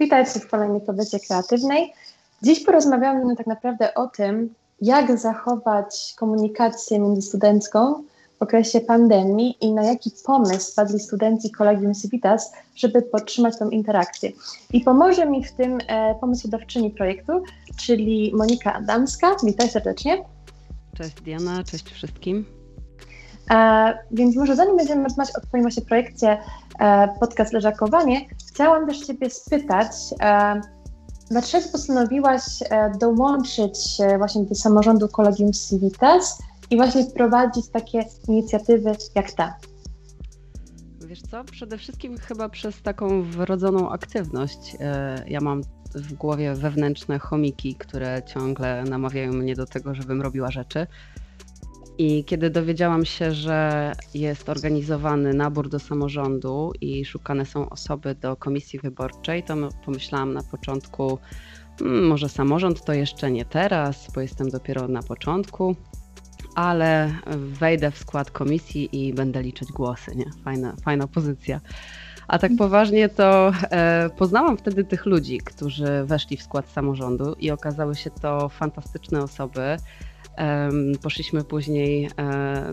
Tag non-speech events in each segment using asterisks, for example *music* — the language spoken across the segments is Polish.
Witajcie w kolejnej kobiecie kreatywnej. Dziś porozmawiamy tak naprawdę o tym, jak zachować komunikację międzystudencką w okresie pandemii i na jaki pomysł padli studenci Kolegium Civitas, żeby podtrzymać tą interakcję. I pomoże mi w tym e, pomysłodawczyni projektu, czyli Monika Adamska. Witaj serdecznie. Cześć Diana, cześć wszystkim. E, więc może zanim będziemy rozmawiać o Twoim właśnie projekcie e, podcast Leżakowanie, chciałam też Ciebie spytać, e, dlaczego postanowiłaś dołączyć właśnie do samorządu Kolegium Civitas i właśnie wprowadzić takie inicjatywy jak ta? Wiesz co, przede wszystkim chyba przez taką wrodzoną aktywność. Ja mam w głowie wewnętrzne chomiki, które ciągle namawiają mnie do tego, żebym robiła rzeczy. I kiedy dowiedziałam się, że jest organizowany nabór do samorządu i szukane są osoby do komisji wyborczej, to pomyślałam na początku, hmm, może samorząd to jeszcze nie teraz, bo jestem dopiero na początku, ale wejdę w skład komisji i będę liczyć głosy. Nie? Fajna, fajna pozycja. A tak poważnie to e, poznałam wtedy tych ludzi, którzy weszli w skład samorządu i okazały się to fantastyczne osoby Poszliśmy później e,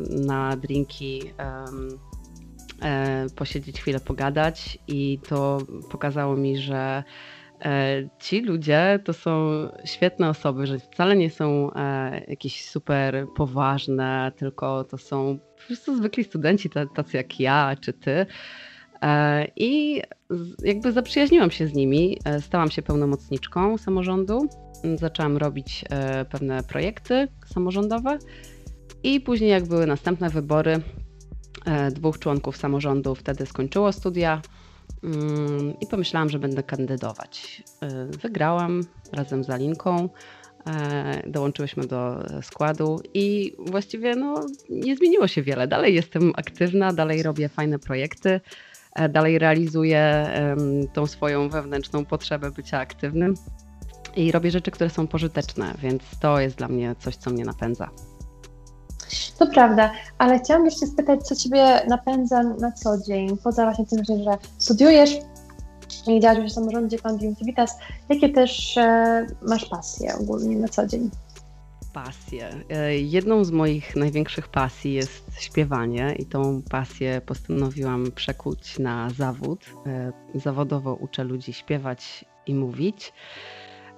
na drinki e, posiedzieć chwilę, pogadać i to pokazało mi, że e, ci ludzie to są świetne osoby, że wcale nie są jakieś super poważne, tylko to są po prostu zwykli studenci, tacy jak ja czy ty. I jakby zaprzyjaźniłam się z nimi, stałam się pełnomocniczką samorządu zaczęłam robić e, pewne projekty samorządowe i później jak były następne wybory, e, dwóch członków samorządu wtedy skończyło studia mm, i pomyślałam, że będę kandydować. E, wygrałam razem z Alinką, dołączyłyśmy do składu i właściwie no, nie zmieniło się wiele. Dalej jestem aktywna, dalej robię fajne projekty, dalej realizuję tą swoją wewnętrzną potrzebę bycia aktywnym i robię rzeczy, które są pożyteczne, więc to jest dla mnie coś, co mnie napędza. To prawda, ale chciałam jeszcze spytać, co Ciebie napędza na co dzień, poza właśnie tym, że studiujesz i działasz w samorządzie Condium Civitas, jakie też e, masz pasje ogólnie na co dzień? Pasję. E, jedną z moich największych pasji jest śpiewanie i tą pasję postanowiłam przekuć na zawód. E, zawodowo uczę ludzi śpiewać i mówić.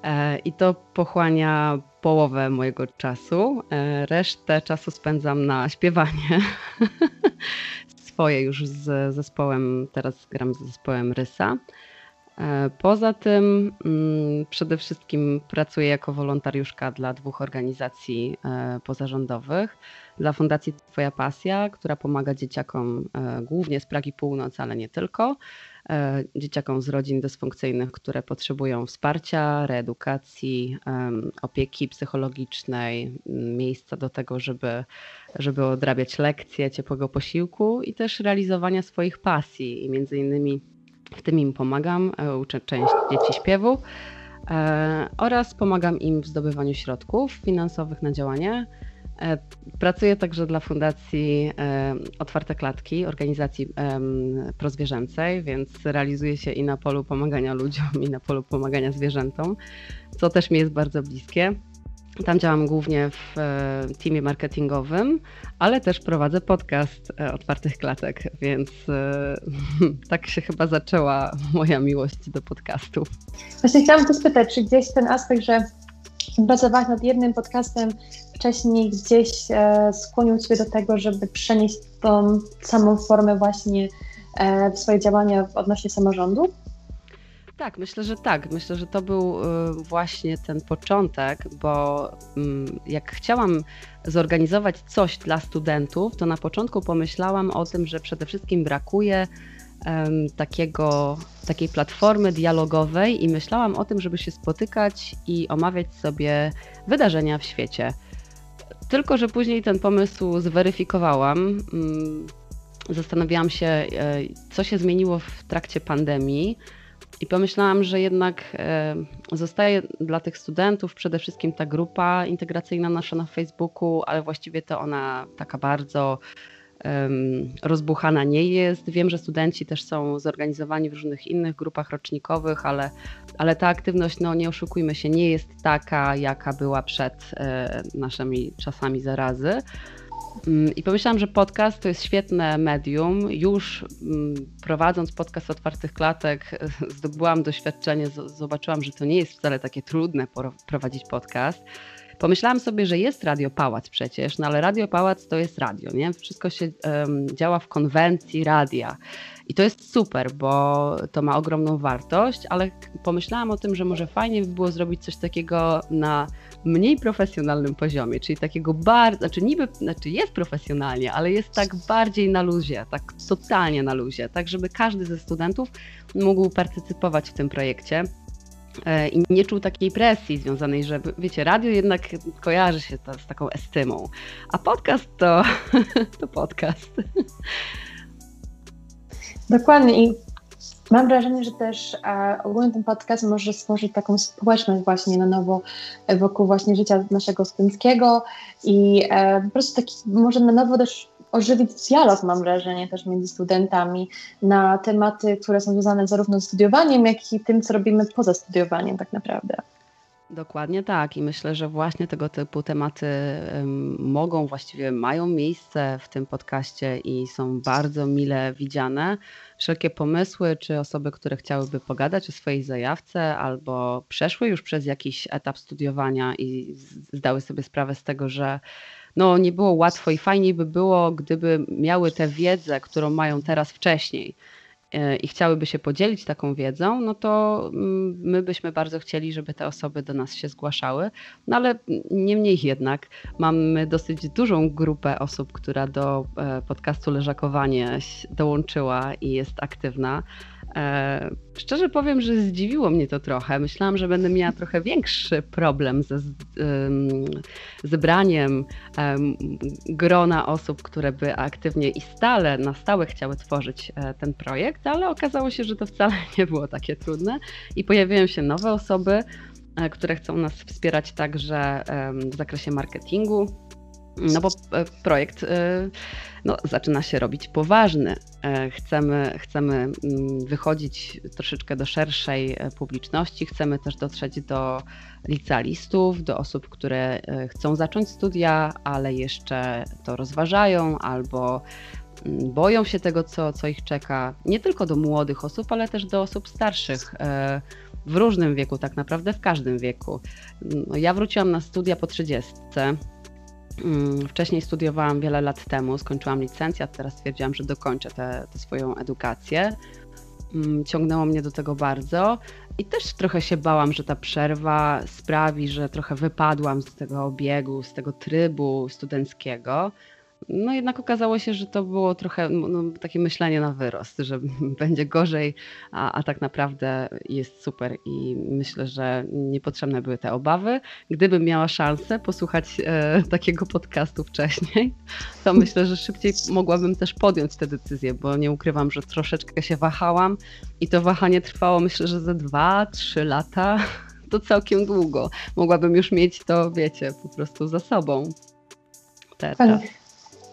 E, I to pochłania połowę mojego czasu. E, resztę czasu spędzam na śpiewanie. *laughs* Swoje już z zespołem, teraz gram z zespołem Rysa. E, poza tym mm, przede wszystkim pracuję jako wolontariuszka dla dwóch organizacji pozarządowych. Dla Fundacji Twoja Pasja, która pomaga dzieciakom głównie z Pragi Północ, ale nie tylko dzieciakom z rodzin dysfunkcyjnych, które potrzebują wsparcia, reedukacji, opieki psychologicznej, miejsca do tego, żeby, żeby odrabiać lekcje, ciepłego posiłku i też realizowania swoich pasji. I między innymi w tym im pomagam, e, uczę część dzieci śpiewu e, oraz pomagam im w zdobywaniu środków finansowych na działanie E, pracuję także dla Fundacji e, Otwarte Klatki, organizacji prozwierzęcej, więc realizuję się i na polu pomagania ludziom, i na polu pomagania zwierzętom, co też mi jest bardzo bliskie. Tam działam głównie w e, teamie marketingowym, ale też prowadzę podcast Otwartych Klatek, więc *laughs* tak się chyba zaczęła moja miłość do podcastów. Właśnie chciałam tu spytać, czy gdzieś ten aspekt, że pracowałaś nad jednym podcastem wcześniej gdzieś e, skłonił Ciebie do tego, żeby przenieść tą samą formę właśnie e, w swoje działania odnośnie samorządu? Tak, myślę, że tak. Myślę, że to był e, właśnie ten początek, bo mm, jak chciałam zorganizować coś dla studentów, to na początku pomyślałam o tym, że przede wszystkim brakuje takiego, takiej platformy dialogowej i myślałam o tym, żeby się spotykać i omawiać sobie wydarzenia w świecie. Tylko, że później ten pomysł zweryfikowałam. Mm, zastanawiałam się, e, co się zmieniło w trakcie pandemii. I pomyślałam, że jednak e, zostaje dla tych studentów przede wszystkim ta grupa integracyjna nasza na Facebooku, ale właściwie to ona taka bardzo rozbuchana nie jest. Wiem, że studenci też są zorganizowani w różnych innych grupach rocznikowych, ale, ale ta aktywność, no nie oszukujmy się, nie jest taka, jaka była przed e, naszymi czasami zarazy. Mm, I pomyślałam, że podcast to jest świetne medium. Już mm, prowadząc podcast otwartych klatek, *laughs* zdobyłam doświadczenie, zobaczyłam, że to nie jest wcale takie trudne prowadzić podcast. Pomyślałam sobie, że jest Radio Pałac przecież, no ale Radio Pałac to jest radio, nie? Wszystko się um, działa w konwencji radia. I to jest super, bo to ma ogromną wartość, ale pomyślałam o tym, że może fajnie by było zrobić coś takiego na mniej profesjonalnym poziomie, czyli takiego bardzo, znaczy niby, znaczy jest profesjonalnie, ale jest tak bardziej na luzie, tak totalnie na luzie, tak żeby każdy ze studentów mógł partycypować w tym projekcie. E, i nie czuł takiej presji związanej, że wiecie, radio jednak kojarzy się to, z taką estymą, a podcast to, *laughs* to podcast. Dokładnie i mam wrażenie, że też e, ogólnie ten podcast może stworzyć taką społeczność właśnie na nowo wokół właśnie życia naszego studenckiego i e, po prostu taki może na nowo też ożywić dialog, mam wrażenie, też między studentami na tematy, które są związane zarówno z studiowaniem, jak i tym, co robimy poza studiowaniem tak naprawdę. Dokładnie tak i myślę, że właśnie tego typu tematy mogą, właściwie mają miejsce w tym podcaście i są bardzo mile widziane. Wszelkie pomysły, czy osoby, które chciałyby pogadać o swojej zajawce albo przeszły już przez jakiś etap studiowania i zdały sobie sprawę z tego, że no nie było łatwo i fajniej by było, gdyby miały tę wiedzę, którą mają teraz wcześniej e, i chciałyby się podzielić taką wiedzą, no to mm, my byśmy bardzo chcieli, żeby te osoby do nas się zgłaszały. No ale niemniej jednak mamy dosyć dużą grupę osób, która do e, podcastu Leżakowanie dołączyła i jest aktywna. E, szczerze powiem, że zdziwiło mnie to trochę. Myślałam, że będę miała trochę większy problem ze zebraniem grona osób, które by aktywnie i stale, na stałe chciały tworzyć e, ten projekt, ale okazało się, że to wcale *laughs* nie było takie trudne i pojawiają się nowe osoby, e, które chcą nas wspierać także w zakresie marketingu no bo e, projekt e, no, zaczyna się robić poważny. E, chcemy, chcemy mm, wychodzić troszeczkę do szerszej publiczności, chcemy też dotrzeć do licealistów, do osób, które chcą zacząć studia, ale jeszcze to rozważają albo mm, boją się tego, co, co ich czeka. Nie tylko do młodych osób, ale też do osób starszych w różnym wieku, tak naprawdę w każdym wieku. No, ja wróciłam na studia po 30 Mm, wcześniej studiowałam wiele lat temu, skończyłam licencjat, teraz stwierdziłam, że dokończę tę swoją edukację. Mm, ciągnęło mnie do tego bardzo i też trochę się bałam, że ta przerwa sprawi, że trochę wypadłam z tego obiegu, z tego trybu studenckiego. No jednak okazało się, że to było trochę no, no takie myślenie na wyrost, że *laughs* będzie gorzej, a, a tak naprawdę jest super i myślę, że niepotrzebne były te obawy. Gdybym miała szansę posłuchać e, *laughs* takiego podcastu wcześniej, to myślę, że szybciej mogłabym też podjąć tę decyzję, bo nie ukrywam, że troszeczkę się wahałam i to wahanie trwało myślę, że ze dwa, trzy lata. *laughs* To całkiem długo. Mogłabym już mieć to, wiecie, po prostu za sobą. Teraz.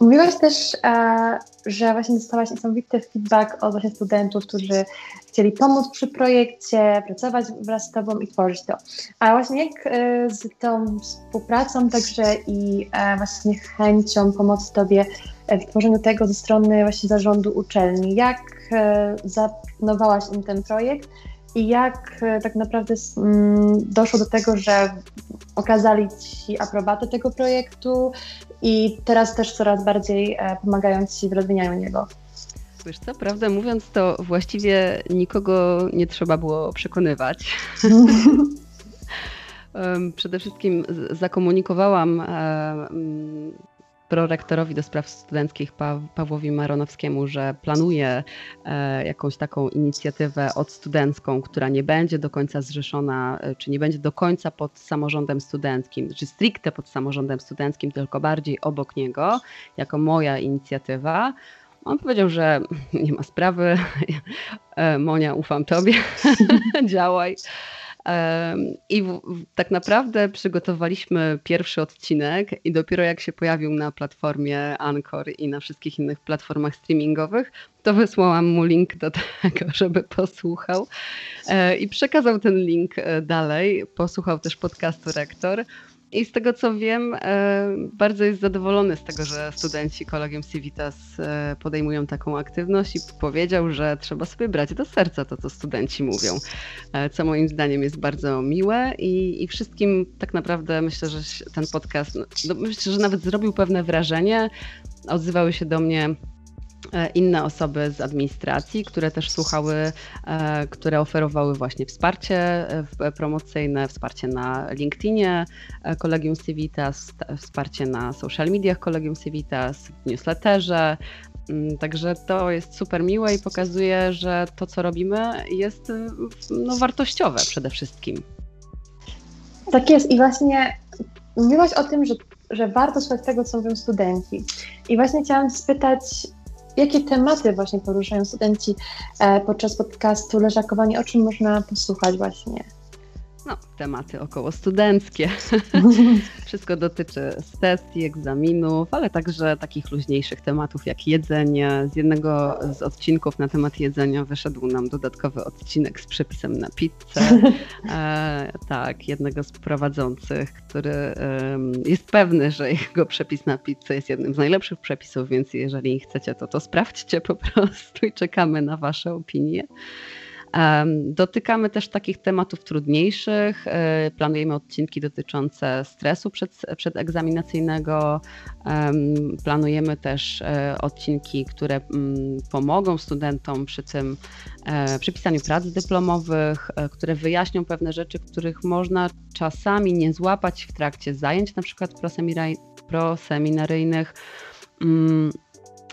Mówiłaś też, e, że właśnie dostałaś niesamowity feedback od właśnie studentów, którzy chcieli pomóc przy projekcie, pracować wraz z Tobą i tworzyć to. A właśnie jak e, z tą współpracą także i e, właśnie chęcią pomocy Tobie w tworzeniu tego ze strony właśnie zarządu uczelni, jak zaplanowałaś im ten projekt i jak tak naprawdę mm, doszło do tego, że okazali Ci aprobatę tego projektu i teraz też coraz bardziej e, pomagają Ci w rozwijaniu niego. Wiesz co, prawdę mówiąc, to właściwie nikogo nie trzeba było przekonywać. *laughs* Przede wszystkim zakomunikowałam prorektorowi do spraw studenckich pa Pawłowi Maronowskiemu, że planuje e, jakąś taką inicjatywę odstudencką, która nie będzie do końca zrzeszona, e, czy nie będzie do końca pod samorządem studenckim, czy stricte pod samorządem studenckim, tylko bardziej obok niego, jako moja inicjatywa. On powiedział, że *laughs* nie ma sprawy. *laughs* E, Monia, ufam tobie, *laughs* działaj. I tak naprawdę przygotowaliśmy pierwszy odcinek i dopiero jak się pojawił na platformie Anchor i na wszystkich innych platformach streamingowych, to wysłałam mu link do *laughs* tego, żeby posłuchał e, i przekazał ten link e, dalej. Posłuchał też podcastu Rektor. I z tego co wiem, e, bardzo jest zadowolony z tego, że studenci Kolegium Civitas e, podejmują taką aktywność i powiedział, że trzeba sobie brać do serca to, co studenci mówią, e, co moim zdaniem jest bardzo miłe i, i wszystkim tak naprawdę myślę, że ten podcast, no, myślę, że nawet zrobił pewne wrażenie. Odzywały się do mnie inne osoby z administracji, które też słuchały, e, które oferowały właśnie wsparcie e, promocyjne, wsparcie na LinkedInie Kolegium Civitas, wsparcie na social mediach Kolegium Civitas, w newsletterze. Mm, także to jest super miłe i pokazuje, że to, co robimy, jest no, wartościowe przede wszystkim. Tak jest i właśnie mówiłaś o tym, że, że warto słuchać tego, co mówią studenci. I właśnie chciałam spytać, jakie tematy właśnie poruszają studenci e, podczas podcastu Leżakowanie, o czym można posłuchać właśnie? No, tematy około studenckie. *laughs* Wszystko dotyczy sesji, egzaminów, ale także takich luźniejszych tematów jak jedzenie. Z jednego z odcinków na temat jedzenia wyszedł nam dodatkowy odcinek z przepisem na pizzę. *laughs* E, tak, jednego z prowadzących, który e, jest pewny, że jego przepis na pizzę jest jednym z najlepszych przepisów, więc jeżeli chcecie, to to sprawdźcie po prostu i czekamy na Wasze opinie. Dotykamy też takich tematów trudniejszych. E, planujemy odcinki dotyczące stresu przed, przedegzaminacyjnego. Planujemy też e, odcinki, które mm, pomogą studentom przy tym, e, przy pisaniu prac dyplomowych, które wyjaśnią pewne rzeczy, których można czasami nie złapać w trakcie zajęć, na przykład proseminaryjnych.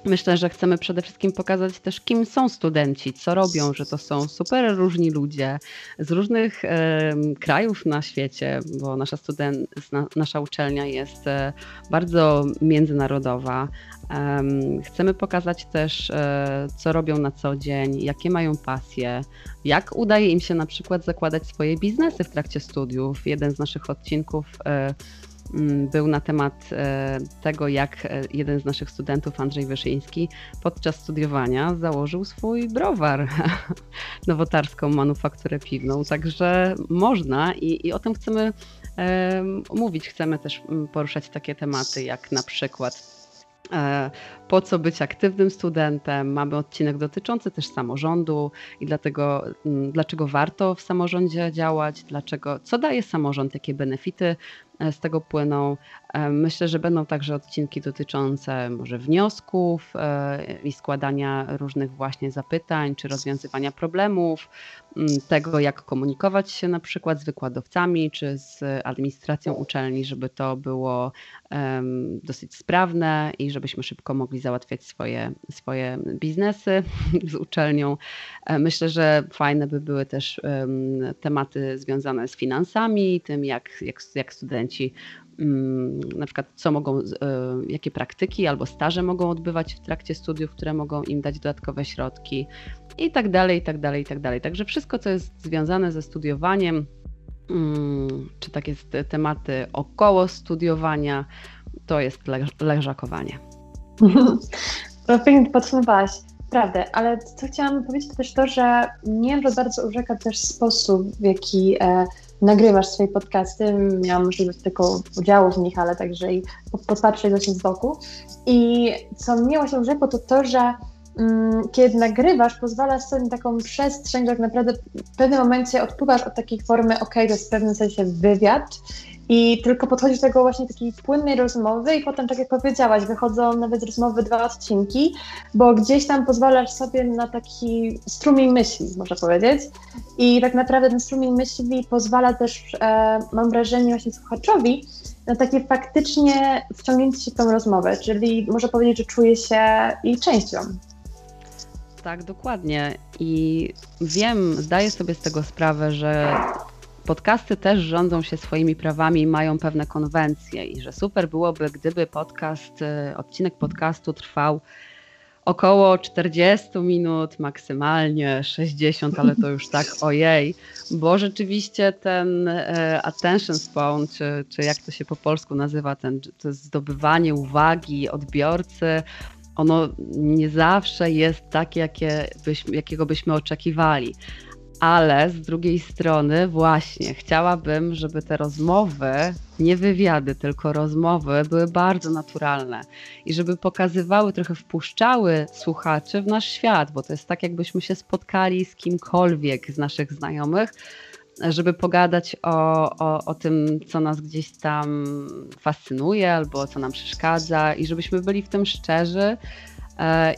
Myślę, że chcemy przede wszystkim pokazać też, kim są studenci, co robią, że to są super różni ludzie z różnych e, krajów na świecie, bo nasza, student, nasza uczelnia jest e, bardzo międzynarodowa. E, chcemy pokazać też, e, co robią na co dzień, jakie mają pasje, jak udaje im się na przykład zakładać swoje biznesy w trakcie studiów. Jeden z naszych odcinków e, był na temat e, tego, jak e, jeden z naszych studentów, Andrzej Wyszyński, podczas studiowania założył swój browar, *laughs* nowotarską manufakturę piwną. Także można i, i o tym chcemy mówić. Chcemy też mm, poruszać takie tematy, jak na przykład E, po co być aktywnym studentem. Mamy odcinek dotyczący też samorządu i dlatego, mm, dlaczego warto w samorządzie działać, dlaczego, co daje samorząd, jakie benefity e, z tego płyną. E, myślę, że będą także odcinki dotyczące może wniosków i składania różnych właśnie zapytań, czy rozwiązywania problemów, tego jak komunikować się na przykład z wykładowcami, czy z administracją uczelni, żeby to było dosyć sprawne i żebyśmy szybko mogli załatwiać swoje, swoje biznesy *laughs* z uczelnią. E, myślę, że fajne by były też tematy związane z finansami, tym jak, jak, jak studenci na przykład co mogą, e, jakie praktyki albo staże mogą odbywać w trakcie studiów, które mogą im dać dodatkowe środki i tak dalej, i tak dalej, i tak dalej. Także wszystko, co jest związane ze studiowaniem, Mm, czy takie tematy około studiowania, to jest leżakowanie. *laughs* To pięknie podsumowałaś, prawdę, ale co chciałam powiedzieć to też to, że mnie bardzo urzeka też sposób, w jaki e, nagrywasz swoje podcasty. Miałam możliwość tylko udziału w nich, ale także i popatrzeć właśnie z boku. I co mnie właśnie urzekło, to to, że Mm, kiedy nagrywasz, pozwalasz sobie taką przestrzeń, że tak naprawdę w pewnym momencie odpływasz od takiej formy, ok, to jest w pewnym sensie wywiad i tylko podchodzisz do tego właśnie takiej płynnej rozmowy i potem, tak jak powiedziałaś, wychodzą nawet z rozmowy dwa odcinki, bo gdzieś tam pozwalasz sobie na taki strumień myśli, można powiedzieć. I tak naprawdę ten strumień myśli pozwala też, e, mam wrażenie, właśnie słuchaczowi, na takie faktycznie wciągnięcie się w tą rozmowę, czyli można powiedzieć, że czuje się jej częścią. Tak, dokładnie. I wiem, zdaję sobie z tego sprawę, że podcasty też rządzą się swoimi prawami, mają pewne konwencje. I że super byłoby, gdyby podcast, y, odcinek podcastu trwał około 40 minut, maksymalnie 60, ale to już tak *laughs* ojej, bo rzeczywiście ten e, attention span, czy, czy jak to się po polsku nazywa, ten, to zdobywanie uwagi odbiorcy, ono nie zawsze jest takie, jakie byś, jakiego byśmy oczekiwali ale z drugiej strony właśnie chciałabym, żeby te rozmowy, nie wywiady, tylko rozmowy były bardzo naturalne i żeby pokazywały, trochę wpuszczały słuchaczy w nasz świat, bo to jest tak, jakbyśmy się spotkali z kimkolwiek z naszych znajomych, żeby pogadać o, o, o tym, co nas gdzieś tam fascynuje albo co nam przeszkadza i żebyśmy byli w tym szczerzy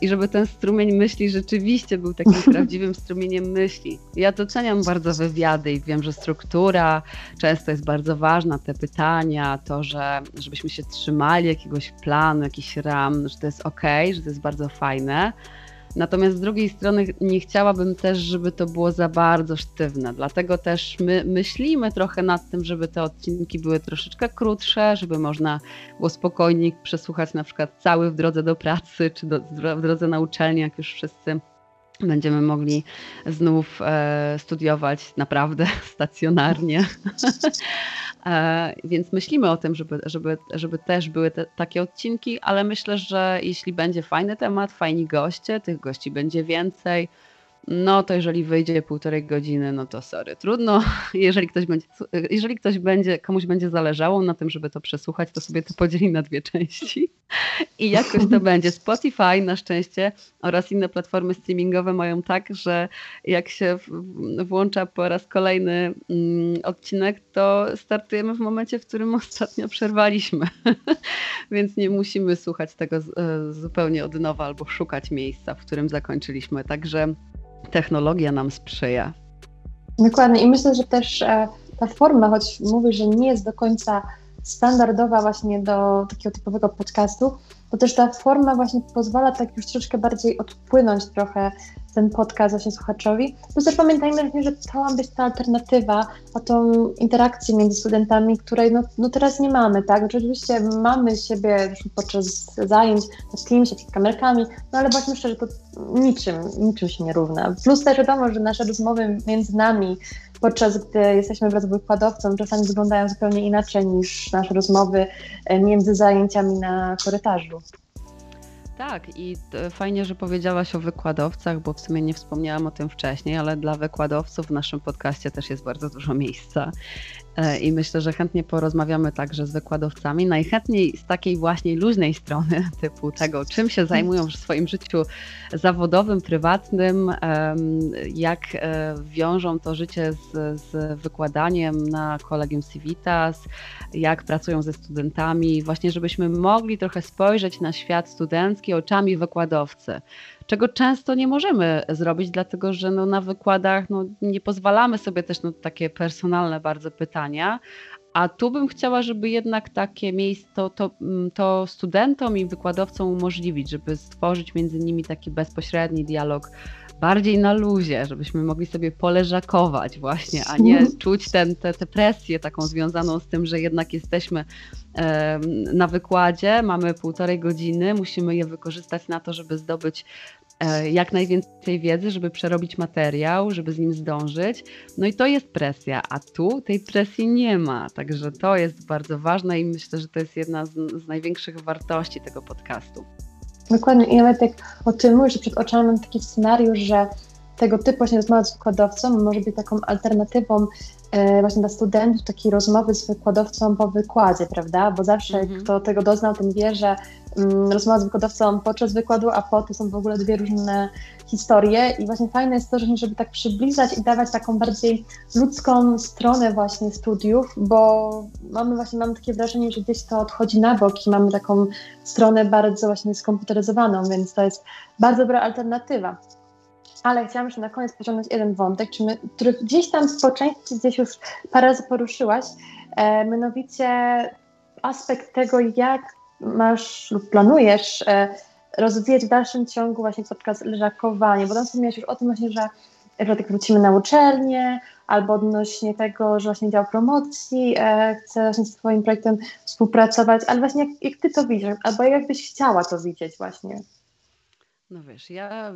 i żeby ten strumień myśli rzeczywiście był takim *laughs* prawdziwym strumieniem myśli. Ja doceniam bardzo wywiady i wiem, że struktura często jest bardzo ważna, te pytania, to, że żebyśmy się trzymali jakiegoś planu, jakichś ram, że to jest ok, że to jest bardzo fajne. Natomiast z drugiej strony nie chciałabym też, żeby to było za bardzo sztywne. Dlatego też my myślimy trochę nad tym, żeby te odcinki były troszeczkę krótsze, żeby można było spokojniej przesłuchać na przykład cały w drodze do pracy, czy do, w drodze na uczelnię, jak już wszyscy będziemy mogli znów e, studiować naprawdę *laughs* stacjonarnie. *laughs* e, więc myślimy o tym, żeby, żeby, żeby też były te, takie odcinki, ale myślę, że jeśli będzie fajny temat, fajni goście, tych gości będzie więcej, no to jeżeli wyjdzie półtorej godziny, no to sorry, trudno. *laughs* Jeżeli ktoś będzie, jeżeli ktoś będzie, komuś będzie zależało na tym, żeby to przesłuchać, to sobie to podzieli na dwie części *laughs* i jakoś to będzie. Spotify na szczęście oraz inne platformy streamingowe mają tak, że jak się włącza po raz kolejny mm, odcinek, to startujemy w momencie, w którym ostatnio przerwaliśmy. *laughs* Więc nie musimy słuchać tego e, zupełnie od nowa albo szukać miejsca, w którym zakończyliśmy. Także technologia nam sprzyja. Dokładnie i myślę, że też e, ta forma, choć mówię, że nie jest do końca standardowa właśnie do takiego typowego podcastu, to też ta forma właśnie pozwala tak już troszeczkę bardziej odpłynąć trochę ten podcast właśnie słuchaczowi. Plus też pamiętajmy że to ma być ta alternatywa, a tą interakcję między studentami, której no, no teraz nie mamy, tak? Znaczy, oczywiście mamy siebie podczas zajęć na Teamsie, przed kamerkami, no ale myślę, że to niczym, niczym się nie równa. Plus też wiadomo, że nasze rozmowy między nami, podczas gdy jesteśmy wraz z wykładowcą, czasami wyglądają zupełnie inaczej niż nasze rozmowy e, między zajęciami na korytarzu. Tak, i fajnie, że powiedziałaś o wykładowcach, bo w sumie nie wspomniałam o tym wcześniej, ale dla wykładowców w naszym podcaście też jest bardzo dużo miejsca. E, I myślę, że chętnie porozmawiamy także z wykładowcami, najchętniej z takiej właśnie luźnej strony, *laughs* typu tego, czym się zajmują w swoim życiu zawodowym, prywatnym, jak e, wiążą to życie z, z wykładaniem na Kolegium Civitas, jak pracują ze studentami, właśnie żebyśmy mogli trochę spojrzeć na świat studencki oczami wykładowcy czego często nie możemy zrobić, dlatego że no, na wykładach no, nie pozwalamy sobie też na no, takie personalne bardzo pytania. A tu bym chciała, żeby jednak takie miejsce to, to, mm, to studentom i wykładowcom umożliwić, żeby stworzyć między nimi taki bezpośredni dialog bardziej na luzie, żebyśmy mogli sobie poleżakować właśnie, a nie czuć tę te, te presję taką związaną z tym, że jednak jesteśmy na wykładzie, mamy półtorej godziny, musimy je wykorzystać na to, żeby zdobyć jak najwięcej wiedzy, żeby przerobić materiał, żeby z nim zdążyć. No i to jest presja, a tu tej presji nie ma. Także to jest bardzo ważne i myślę, że to jest jedna z, z największych wartości tego podcastu. Dokładnie. I nawet jak o tym mówisz, że przed oczami mam taki scenariusz, że tego typu właśnie rozmowa z wykładowcą może być taką alternatywą e, właśnie dla studentów, takiej rozmowy z wykładowcą po wykładzie, prawda? Bo zawsze mm -hmm. kto tego doznał, ten wie, że rozmowa z wykładowcą podczas wykładu, a po to są w ogóle dwie różne historie. I właśnie fajne jest to, żeby tak przybliżać i dawać taką bardziej ludzką stronę właśnie studiów, bo mamy właśnie, mamy takie wrażenie, że gdzieś to odchodzi na bok i mamy taką stronę bardzo właśnie skomputeryzowaną, więc to jest bardzo dobra alternatywa. Ale chciałam jeszcze na koniec pociągnąć jeden wątek, który gdzieś tam po części gdzieś już parę razy poruszyłaś, e, mianowicie aspekt tego, jak masz lub planujesz e, rozwijać w dalszym ciągu właśnie podcast leżakowanie, bo tam wspomniałaś już o tym właśnie, że że tak wrócimy na uczelnię, albo odnośnie tego, że właśnie dział promocji e, chce właśnie z Twoim projektem współpracować, ale właśnie jak, jak Ty to widzisz, albo jakbyś chciała to widzieć właśnie? No wiesz, ja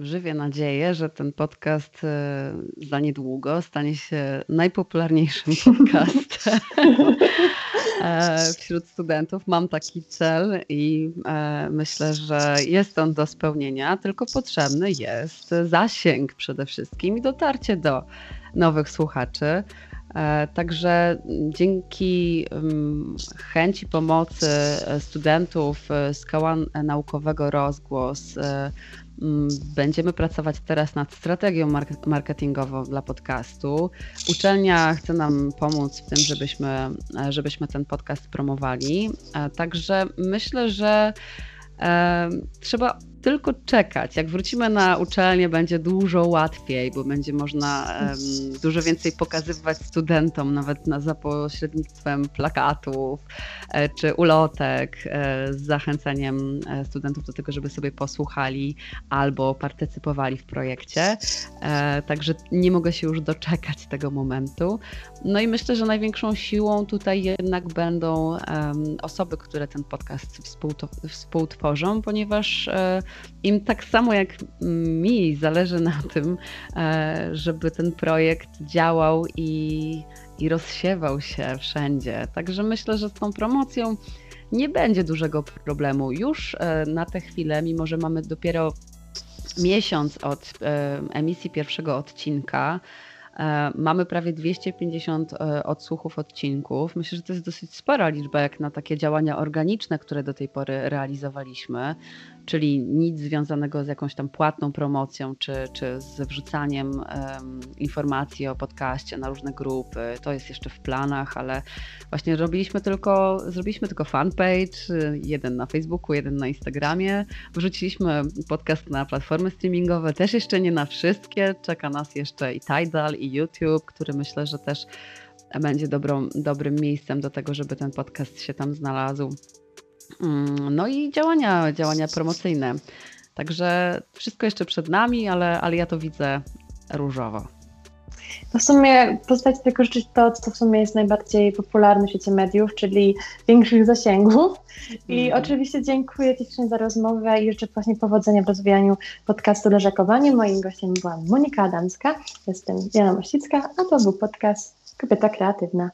żywię nadzieję, że ten podcast e, za niedługo stanie się najpopularniejszym *laughs* podcastem *laughs* wśród studentów. Mam taki cel i e, myślę, że jest on do spełnienia, tylko potrzebny jest zasięg przede wszystkim i dotarcie do nowych słuchaczy. E, także dzięki chęci pomocy e, studentów e, z koła naukowego Rozgłos będziemy pracować teraz nad strategią marketingową dla podcastu. Uczelnia chce nam pomóc w tym, żebyśmy, żebyśmy ten podcast promowali. Także myślę, że trzeba tylko czekać. Jak wrócimy na uczelnię, będzie dużo łatwiej, bo będzie można um, dużo więcej pokazywać studentom, nawet na, za pośrednictwem plakatów e, czy ulotek, e, z zachęceniem e, studentów do tego, żeby sobie posłuchali albo partycypowali w projekcie. E, także nie mogę się już doczekać tego momentu. No i myślę, że największą siłą tutaj jednak będą um, osoby, które ten podcast współtworzą, ponieważ e, im tak samo jak mi zależy na tym, e, żeby ten projekt działał i, i rozsiewał się wszędzie. Także myślę, że z tą promocją nie będzie dużego problemu. Już e, na tę chwilę, mimo że mamy dopiero miesiąc od emisji pierwszego odcinka, mamy prawie 250 e, odsłuchów odcinków. Myślę, że to jest dosyć spora liczba jak na takie działania organiczne, które do tej pory realizowaliśmy, czyli nic związanego z jakąś tam płatną promocją, czy, czy z wrzucaniem um, informacji o podcaście na różne grupy. To jest jeszcze w planach, ale właśnie robiliśmy tylko, zrobiliśmy tylko fanpage, jeden na Facebooku, jeden na Instagramie. Wrzuciliśmy podcast na platformy streamingowe, też jeszcze nie na wszystkie. Czeka nas jeszcze i Tidal, i YouTube, który myślę, że też będzie dobrą, dobrym miejscem do tego, żeby ten podcast się tam znalazł. Mm, no i działania, działania promocyjne. Także wszystko jeszcze przed nami, ale, ale ja to widzę różowo. No w sumie postaci tylko życzyć to, co w sumie jest najbardziej popularne w świecie mediów, czyli większych zasięgów. I mm. oczywiście dziękuję Ci za rozmowę i życzę właśnie powodzenia w rozwijaniu podcastu Leżakowanie. Moim gościem była Monika Adamska, jestem Jana Mościcka, a to był podcast Kobieta Kreatywna.